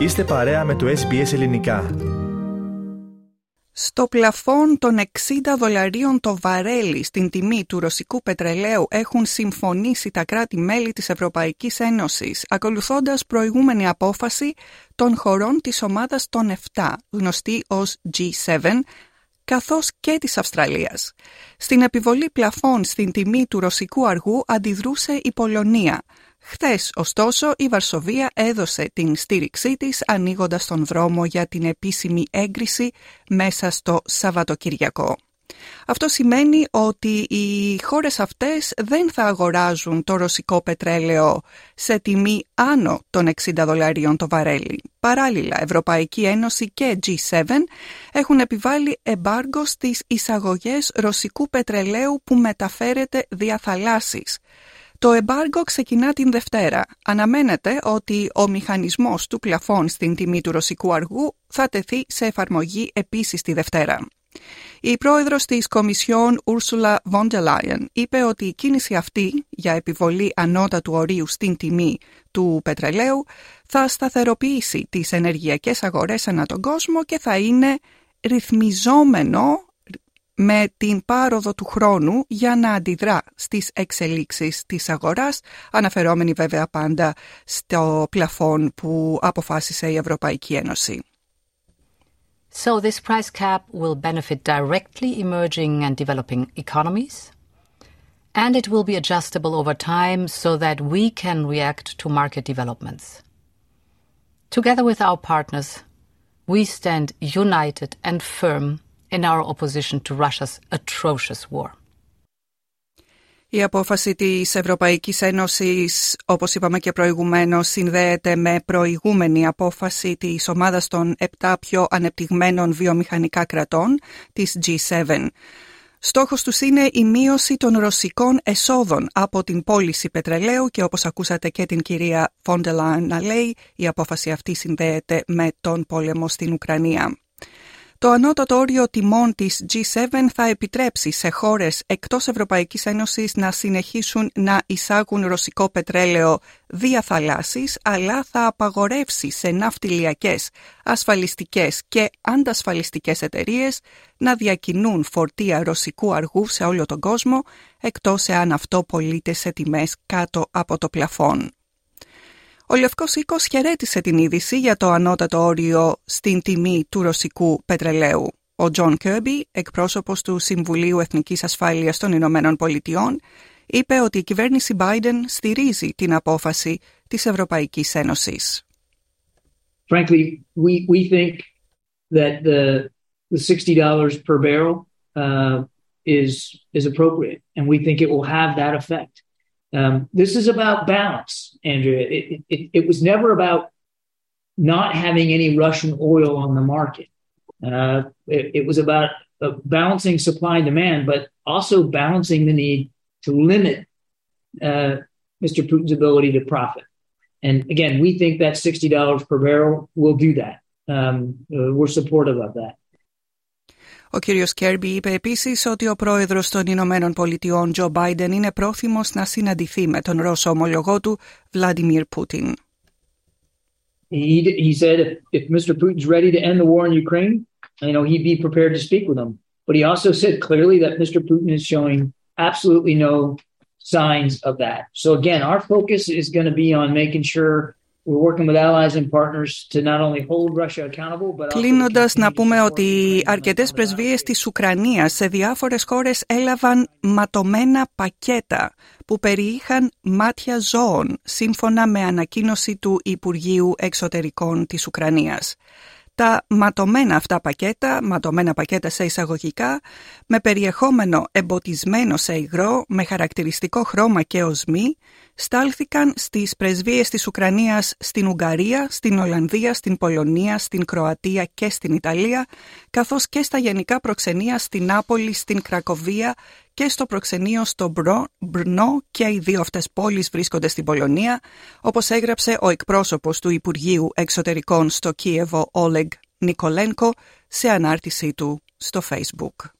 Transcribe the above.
Είστε παρέα με το SBS Ελληνικά. Στο πλαφόν των 60 δολαρίων το βαρέλι στην τιμή του ρωσικού πετρελαίου έχουν συμφωνήσει τα κράτη-μέλη της Ευρωπαϊκής Ένωσης, ακολουθώντας προηγούμενη απόφαση των χωρών της ομάδας των 7, γνωστή ως G7, καθώς και της Αυστραλίας. Στην επιβολή πλαφών στην τιμή του ρωσικού αργού αντιδρούσε η Πολωνία – Χθες, ωστόσο, η Βαρσοβία έδωσε την στήριξή της ανοίγοντας τον δρόμο για την επίσημη έγκριση μέσα στο Σαββατοκυριακό. Αυτό σημαίνει ότι οι χώρες αυτές δεν θα αγοράζουν το ρωσικό πετρέλαιο σε τιμή άνω των 60 δολαρίων το βαρέλι. Παράλληλα, Ευρωπαϊκή Ένωση και G7 έχουν επιβάλει εμπάργκο στις εισαγωγές ρωσικού πετρελαίου που μεταφέρεται δια θαλάσσης, το εμπάργκο ξεκινά την Δευτέρα. Αναμένεται ότι ο μηχανισμός του πλαφών στην τιμή του ρωσικού αργού θα τεθεί σε εφαρμογή επίσης τη Δευτέρα. Η πρόεδρος της Κομισιόν Ursula von der Leyen είπε ότι η κίνηση αυτή για επιβολή ανώτατου ορίου στην τιμή του πετρελαίου θα σταθεροποιήσει τις ενεργειακές αγορές ανά τον κόσμο και θα είναι ρυθμιζόμενο με την πάροδο του χρόνου για να αντιδρά στις εξελίξεις της αγοράς, αναφερόμενη βέβαια πάντα στο πλαφόν που αποφάσισε η Ευρωπαϊκή Ένωση. So this price cap will benefit directly emerging and developing economies, and it will be adjustable over time so that we can react to market developments. Together with our partners, we stand united and firm in our opposition to Russia's atrocious war. Η απόφαση της Ευρωπαϊκής Ένωσης, όπως είπαμε και προηγουμένως, συνδέεται με προηγούμενη απόφαση της ομάδας των 7 πιο ανεπτυγμένων βιομηχανικά κρατών, της G7. Στόχος τους είναι η μείωση των ρωσικών εσόδων από την πώληση πετρελαίου και όπως ακούσατε και την κυρία Φόντελα να λέει, η απόφαση αυτή συνδέεται με τον πόλεμο στην Ουκρανία. Το ανώτατο όριο τιμών της G7 θα επιτρέψει σε χώρες εκτός Ευρωπαϊκής Ένωσης να συνεχίσουν να εισάγουν ρωσικό πετρέλαιο δια θαλάσσης, αλλά θα απαγορεύσει σε ναυτιλιακές, ασφαλιστικές και αντασφαλιστικές εταιρείες να διακινούν φορτία ρωσικού αργού σε όλο τον κόσμο, εκτός εάν αυτό πωλείται σε τιμές κάτω από το πλαφόν. Ο Λευκός Οίκος χαιρέτησε την είδηση για το ανώτατο όριο στην τιμή του ρωσικού πετρελαίου. Ο Τζον Κέρμπι, εκπρόσωπος του Συμβουλίου Εθνικής Ασφάλειας των Ηνωμένων Πολιτειών, είπε ότι η κυβέρνηση Biden στηρίζει την απόφαση της Ευρωπαϊκής Ένωσης. Frankly, we, we think that the, the $60 per barrel uh, is, is appropriate, and we think it will have that effect. Um, this is about balance, Andrea. It, it, it, was never about not having any Russian oil on the market. Uh, it, it, was about uh, balancing supply and demand, but also balancing the need to limit uh, Mr. Putin's ability to profit. And again, we think that $60 per barrel will do that. Um, uh, we're supportive of that. Ο κύριος Κέρμπι είπε επίσης ότι ο πρόεδρος των Ηνωμένων Πολιτειών Τζο Μπάιντεν είναι πρόθυμος να συναντηθεί με τον Ρώσο ομολογό του Βλάντιμιρ Πούτιν. He, he said if, if Mr. Putin's ready to end the war in Ukraine, you know, he'd be prepared to speak with him. But he also said clearly that Mr. Putin is showing absolutely no signs of that. So again, our focus is going to be on making sure Κλείνοντας, να πούμε ότι αρκετές πρεσβείες της Ουκρανίας σε διάφορες χώρες έλαβαν ματωμένα πακέτα που περιείχαν μάτια ζώων, σύμφωνα με ανακοίνωση του Υπουργείου Εξωτερικών της Ουκρανίας. Τα ματωμένα αυτά πακέτα, ματωμένα πακέτα σε εισαγωγικά, με περιεχόμενο εμποτισμένο σε υγρό, με χαρακτηριστικό χρώμα και οσμή, στάλθηκαν στις πρεσβείες της Ουκρανίας στην Ουγγαρία, στην Ολλανδία, στην Πολωνία, στην Κροατία και στην Ιταλία, καθώς και στα γενικά προξενία στην Νάπολη, στην Κρακοβία και στο προξενείο στο Μπρνό και οι δύο αυτές πόλεις βρίσκονται στην Πολωνία, όπως έγραψε ο εκπρόσωπος του Υπουργείου Εξωτερικών στο Κίεβο, Όλεγ Νικολένκο, σε ανάρτησή του στο Facebook.